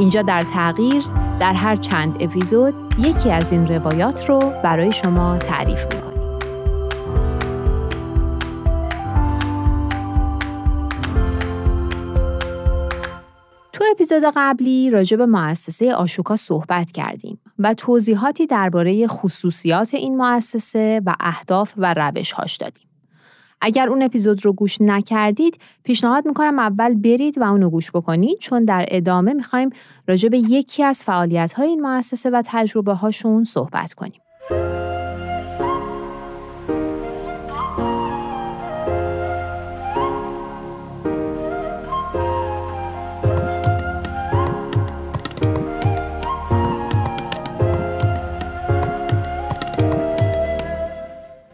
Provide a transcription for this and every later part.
اینجا در تغییر در هر چند اپیزود یکی از این روایات رو برای شما تعریف می‌کنیم. تو اپیزود قبلی راجع به مؤسسه آشوکا صحبت کردیم و توضیحاتی درباره خصوصیات این مؤسسه و اهداف و روشهاش دادیم. اگر اون اپیزود رو گوش نکردید پیشنهاد می‌کنم اول برید و اونو گوش بکنید چون در ادامه می‌خوایم راجع به یکی از فعالیت های این مؤسسه و تجربه هاشون صحبت کنیم.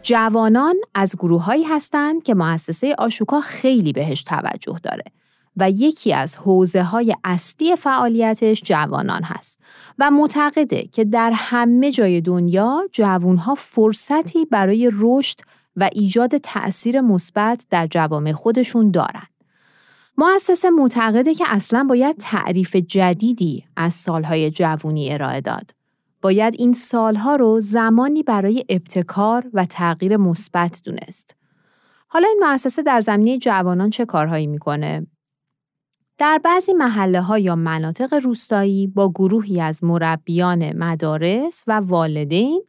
جوانان از گروههایی هستند که مؤسسه آشوکا خیلی بهش توجه داره و یکی از حوزه های اصلی فعالیتش جوانان هست و معتقده که در همه جای دنیا جوانها فرصتی برای رشد و ایجاد تأثیر مثبت در جوامع خودشون دارند. مؤسسه معتقده که اصلا باید تعریف جدیدی از سالهای جوونی ارائه داد باید این سالها رو زمانی برای ابتکار و تغییر مثبت دونست. حالا این مؤسسه در زمینه جوانان چه کارهایی می‌کنه؟ در بعضی محله ها یا مناطق روستایی با گروهی از مربیان مدارس و والدین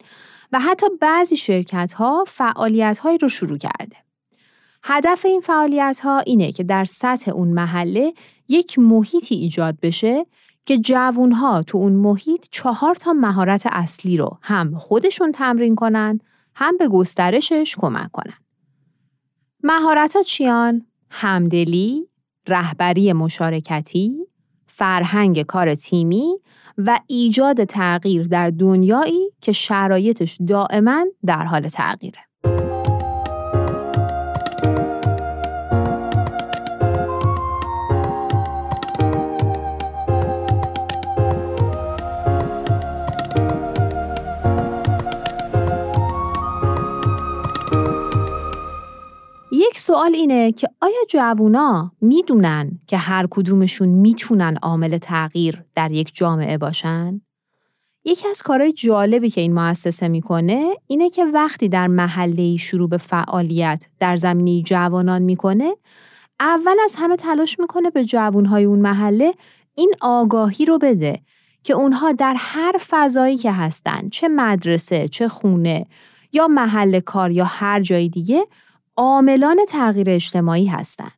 و حتی بعضی شرکت ها فعالیت رو شروع کرده. هدف این فعالیت ها اینه که در سطح اون محله یک محیطی ایجاد بشه که جوونها تو اون محیط چهار تا مهارت اصلی رو هم خودشون تمرین کنن هم به گسترشش کمک کنن. مهارت ها چیان؟ همدلی، رهبری مشارکتی، فرهنگ کار تیمی و ایجاد تغییر در دنیایی که شرایطش دائما در حال تغییره. سوال اینه که آیا جوونا می‌دونن که هر کدومشون می‌تونن عامل تغییر در یک جامعه باشن؟ یکی از کارهای جالبی که این مؤسسه می‌کنه اینه که وقتی در محله شروع به فعالیت در زمینی جوانان می‌کنه اول از همه تلاش می‌کنه به جوانهای اون محله این آگاهی رو بده که اونها در هر فضایی که هستن چه مدرسه چه خونه یا محل کار یا هر جای دیگه عاملان تغییر اجتماعی هستند.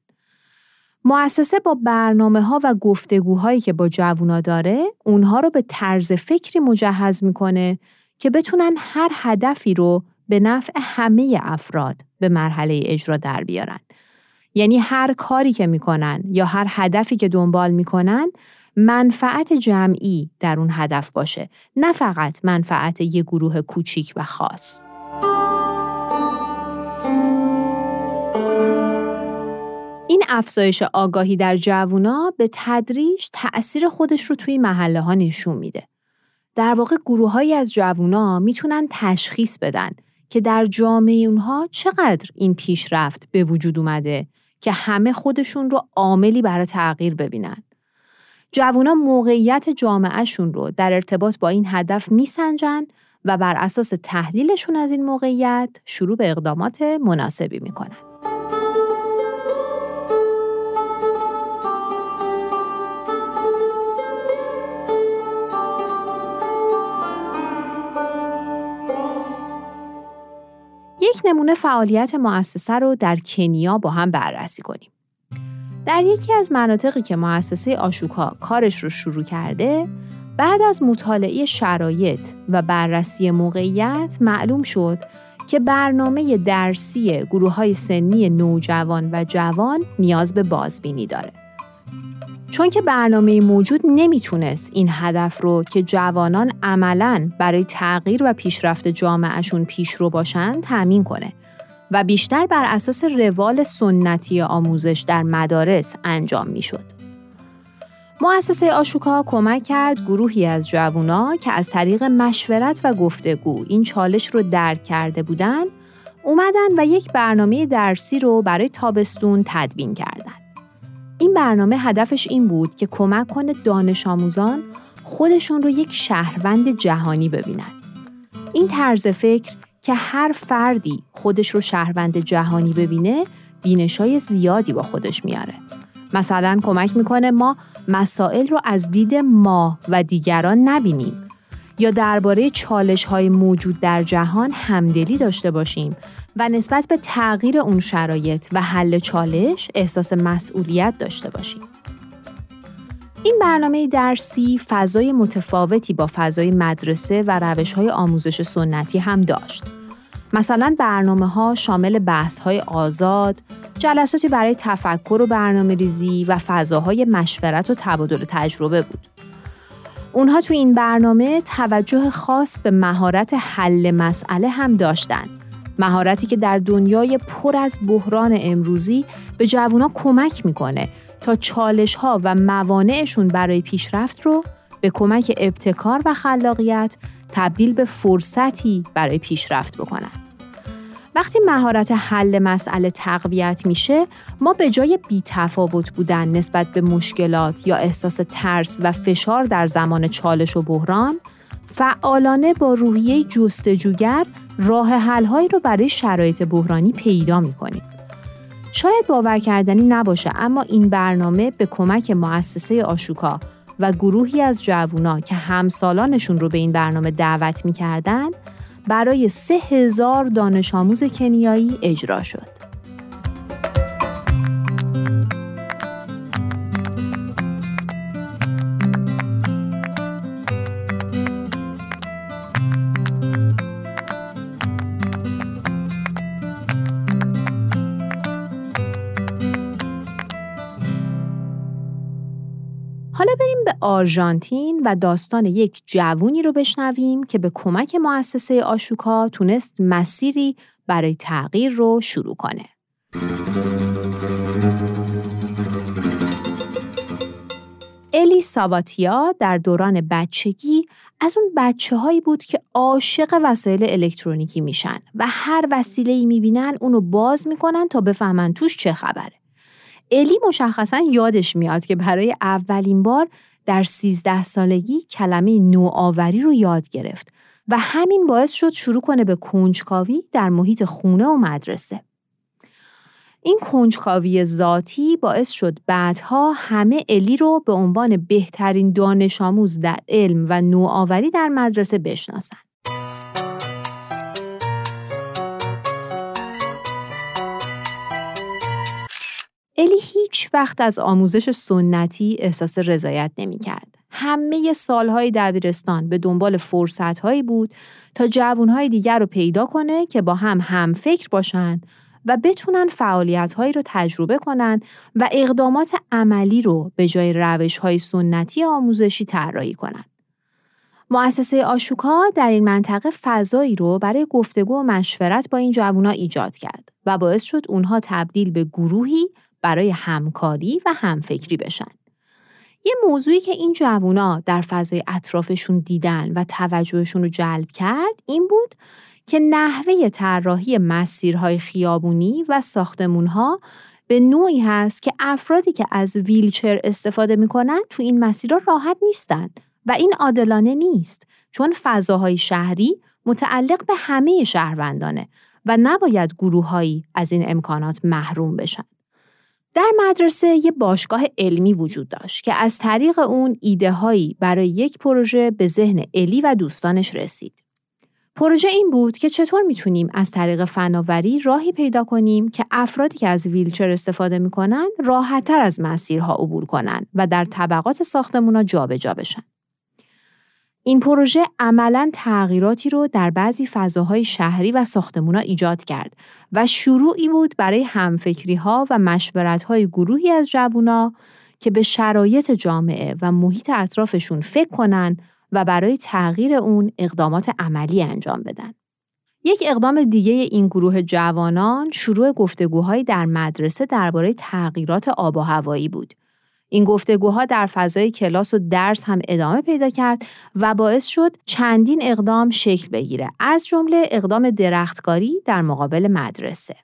مؤسسه با برنامه ها و گفتگوهایی که با جوونا داره اونها رو به طرز فکری مجهز می‌کنه که بتونن هر هدفی رو به نفع همه افراد به مرحله اجرا در بیارن. یعنی هر کاری که می‌کنن یا هر هدفی که دنبال می‌کنن منفعت جمعی در اون هدف باشه نه فقط منفعت یه گروه کوچیک و خاص. افزایش آگاهی در جوونا به تدریج تأثیر خودش رو توی محله ها نشون میده. در واقع گروههایی از جوونا می‌تونن تشخیص بدن که در جامعه اونها چقدر این پیشرفت به وجود اومده که همه خودشون رو عاملی برای تغییر ببینن. جوونا موقعیت جامعهشون رو در ارتباط با این هدف میسنجن و بر اساس تحلیلشون از این موقعیت شروع به اقدامات مناسبی می‌کنن. نمونه فعالیت مؤسسه رو در کنیا با هم بررسی کنیم. در یکی از مناطقی که مؤسسه آشوکا کارش رو شروع کرده، بعد از مطالعه شرایط و بررسی موقعیت معلوم شد که برنامه درسی گروه های سنی نوجوان و جوان نیاز به بازبینی داره. چون که برنامه موجود نمی‌تونست این هدف رو که جوانان عملاً برای تغییر و پیشرفت جامعهشون پیشرو باشن تأمین کنه و بیشتر بر اساس روال سنتی آموزش در مدارس انجام می‌شد. مؤسسه آشوکا کمک کرد گروهی از جوونا که از طریق مشورت و گفتگو این چالش رو درک کرده بودند، اومدن و یک برنامه درسی رو برای تابستون تدوین کردند. این برنامه هدفش این بود که کمک کنه دانش آموزان خودشون رو یک شهروند جهانی ببینن. این طرز فکر که هر فردی خودش رو شهروند جهانی ببینه بینشای زیادی با خودش میاره. مثلا کمک می‌کنه ما مسائل رو از دید ما و دیگران نبینیم یا درباره چالش های موجود در جهان همدلی داشته باشیم و نسبت به تغییر اون شرایط و حل چالش احساس مسئولیت داشته باشیم. این برنامه درسی فضای متفاوتی با فضای مدرسه و روش های آموزش سنتی هم داشت. مثلا برنامه ها شامل بحث های آزاد، جلساتی برای تفکر و برنامه ریزی و فضاهای مشورت و تبادل تجربه بود. اونها تو این برنامه توجه خاص به مهارت حل مسئله هم داشتن. مهارتی که در دنیای پر از بحران امروزی به جوونا کمک می‌کنه تا چالش ها و موانعشون برای پیشرفت رو به کمک ابتکار و خلاقیت تبدیل به فرصتی برای پیشرفت بکنن. وقتی مهارت حل مسئله تقویت میشه ما به جای بیتفاوت بودن نسبت به مشکلات یا احساس ترس و فشار در زمان چالش و بحران فعالانه با روحیه جستجوگر راه حلهایی رو برای شرایط بحرانی پیدا می‌کنیم. شاید باور کردنی نباشه اما این برنامه به کمک مؤسسه آشوکا و گروهی از جوونا که همسالانشون رو به این برنامه دعوت می‌کردن برای سه هزار دانش آموز کنیایی اجرا شد. آرژانتین و داستان یک جوونی رو بشنویم که به کمک مؤسسه آشوکا تونست مسیری برای تغییر رو شروع کنه. الی ساواتیا در دوران بچگی از اون بچه هایی بود که عاشق وسایل الکترونیکی میشن و هر وسیله ای می‌بینن اونو باز می‌کنن تا بفهمن توش چه خبره. الی مشخصا یادش میاد که برای اولین بار در 13 سالگی کلمه نوآوری رو یاد گرفت و همین باعث شد شروع کنه به کنجکاوی در محیط خونه و مدرسه. این کنجکاوی ذاتی باعث شد بعدها همه الی رو به عنوان بهترین دانش آموز در علم و نوآوری در مدرسه بشناسند. الی هیچ وقت از آموزش سنتی احساس رضایت نمی کرد. همه سالهای دبیرستان به دنبال فرصتهایی بود تا جوانهای دیگر رو پیدا کنه که با هم هم فکر باشن و بتونن فعالیتهایی رو تجربه کنن و اقدامات عملی رو به جای روشهای سنتی آموزشی طراحی کنن. مؤسسه آشوکا در این منطقه فضایی رو برای گفتگو و مشورت با این جوونا ایجاد کرد و باعث شد اونها تبدیل به گروهی برای همکاری و همفکری بشن. یه موضوعی که این جوونا در فضای اطرافشون دیدن و توجهشون رو جلب کرد این بود که نحوه طراحی مسیرهای خیابونی و ساختمونها به نوعی هست که افرادی که از ویلچر استفاده می‌کنن تو این مسیرها راحت نیستن و این عادلانه نیست چون فضاهای شهری متعلق به همه شهروندانه و نباید گروههایی از این امکانات محروم بشن. در مدرسه یه باشگاه علمی وجود داشت که از طریق اون ایده هایی برای یک پروژه به ذهن الی و دوستانش رسید. پروژه این بود که چطور می‌تونیم از طریق فناوری راهی پیدا کنیم که افرادی که از ویلچر استفاده می‌کنن راحتتر از مسیرها عبور کنن و در طبقات ساختمونا جابجا بشن. این پروژه عملا تغییراتی رو در بعضی فضاهای شهری و ساختمونا ایجاد کرد و شروعی بود برای همفکری ها و مشورت های گروهی از جوونا که به شرایط جامعه و محیط اطرافشون فکر کنن و برای تغییر اون اقدامات عملی انجام بدن. یک اقدام دیگه این گروه جوانان شروع گفتگوهایی در مدرسه درباره تغییرات آب و هوایی بود. این گفتگوها در فضای کلاس و درس هم ادامه پیدا کرد و باعث شد چندین اقدام شکل بگیره از جمله اقدام درختکاری در مقابل مدرسه.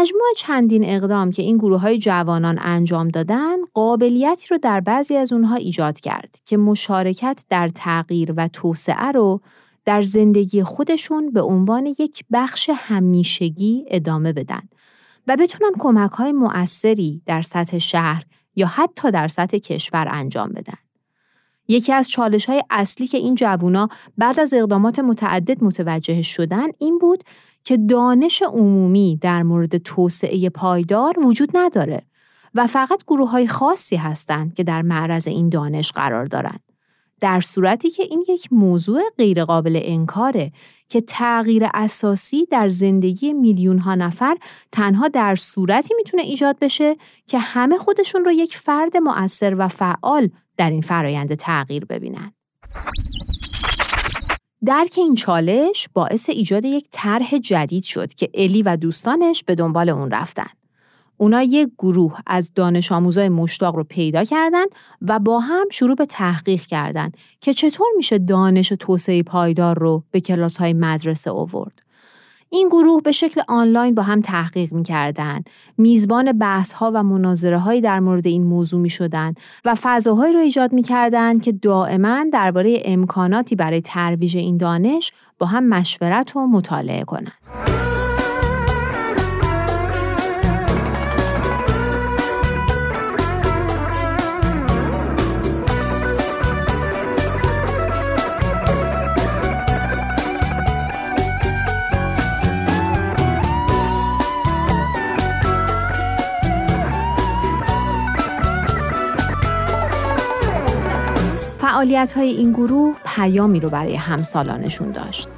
مجموع چندین اقدام که این گروه های جوانان انجام دادن قابلیتی رو در بعضی از اونها ایجاد کرد که مشارکت در تغییر و توسعه رو در زندگی خودشون به عنوان یک بخش همیشگی ادامه بدن و بتونن کمک های مؤثری در سطح شهر یا حتی در سطح کشور انجام بدن. یکی از چالش های اصلی که این جوونا بعد از اقدامات متعدد متوجه شدن این بود که دانش عمومی در مورد توسعه پایدار وجود نداره و فقط گروه های خاصی هستند که در معرض این دانش قرار دارند. در صورتی که این یک موضوع غیرقابل انکاره که تغییر اساسی در زندگی میلیون ها نفر تنها در صورتی می‌تونه ایجاد بشه که همه خودشون رو یک فرد مؤثر و فعال در این فرایند تغییر ببینن. درک این چالش باعث ایجاد یک طرح جدید شد که الی و دوستانش به دنبال اون رفتن. اونا یک گروه از دانش آموزای مشتاق رو پیدا کردن و با هم شروع به تحقیق کردن که چطور میشه دانش توسعه پایدار رو به کلاس های مدرسه آورد. این گروه به شکل آنلاین با هم تحقیق می کردن. میزبان بحث ها و مناظره هایی در مورد این موضوع می شدن و فضاهایی را ایجاد می کردن که دائما درباره امکاناتی برای ترویج این دانش با هم مشورت و مطالعه کنند. فعالیت های این گروه پیامی رو برای همسالانشون داشت.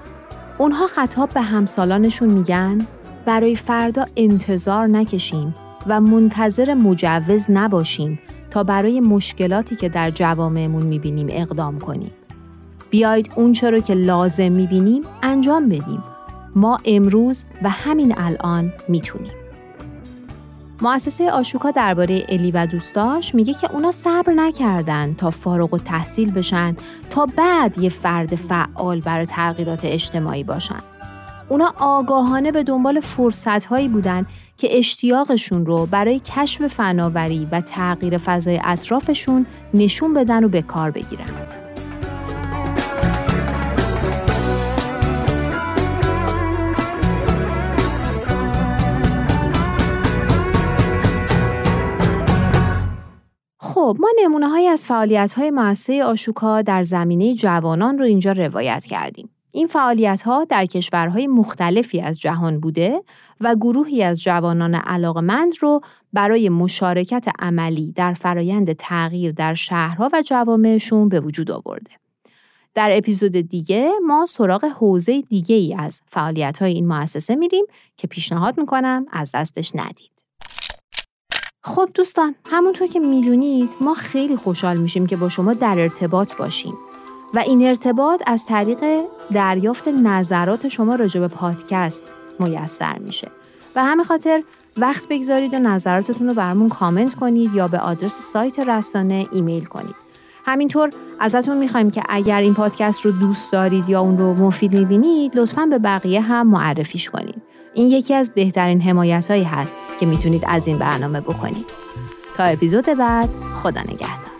اونها خطاب به همسالانشون میگن برای فردا انتظار نکشیم و منتظر مجوز نباشیم تا برای مشکلاتی که در جوامعمون می‌بینیم اقدام کنیم. بیایید اونچه رو که لازم می‌بینیم انجام بدیم. ما امروز و همین الان می‌تونیم. مؤسسه آشوکا درباره الی و دوستاش میگه که اونا صبر نکردن تا فارغ و تحصیل بشن تا بعد یه فرد فعال برای تغییرات اجتماعی باشن. اونا آگاهانه به دنبال فرصت هایی بودن که اشتیاقشون رو برای کشف فناوری و تغییر فضای اطرافشون نشون بدن و به کار بگیرن. خب ما نمونه های از فعالیت های مؤسسه آشوکا در زمینه جوانان رو اینجا روایت کردیم. این فعالیت ها در کشورهای مختلفی از جهان بوده و گروهی از جوانان علاقمند رو برای مشارکت عملی در فرایند تغییر در شهرها و جوامعشون به وجود آورده. در اپیزود دیگه ما سراغ حوزه دیگه ای از فعالیت های این مؤسسه میریم که پیشنهاد می‌کنم از دستش ندید. خب دوستان همونطور که می‌دونید ما خیلی خوشحال میشیم که با شما در ارتباط باشیم و این ارتباط از طریق دریافت نظرات شما راجع به پادکست میسر میشه. و همه خاطر وقت بگذارید و نظراتتون رو برامون کامنت کنید یا به آدرس سایت رسانه ایمیل کنید. همینطور ازتون می‌خوایم که اگر این پادکست رو دوست دارید یا اون رو مفید می‌بینید لطفا به بقیه هم معرفیش کنید. این یکی از بهترین حمایت هایی هست که می‌تونید از این برنامه بکنید. تا اپیزود بعد خدا نگهدار.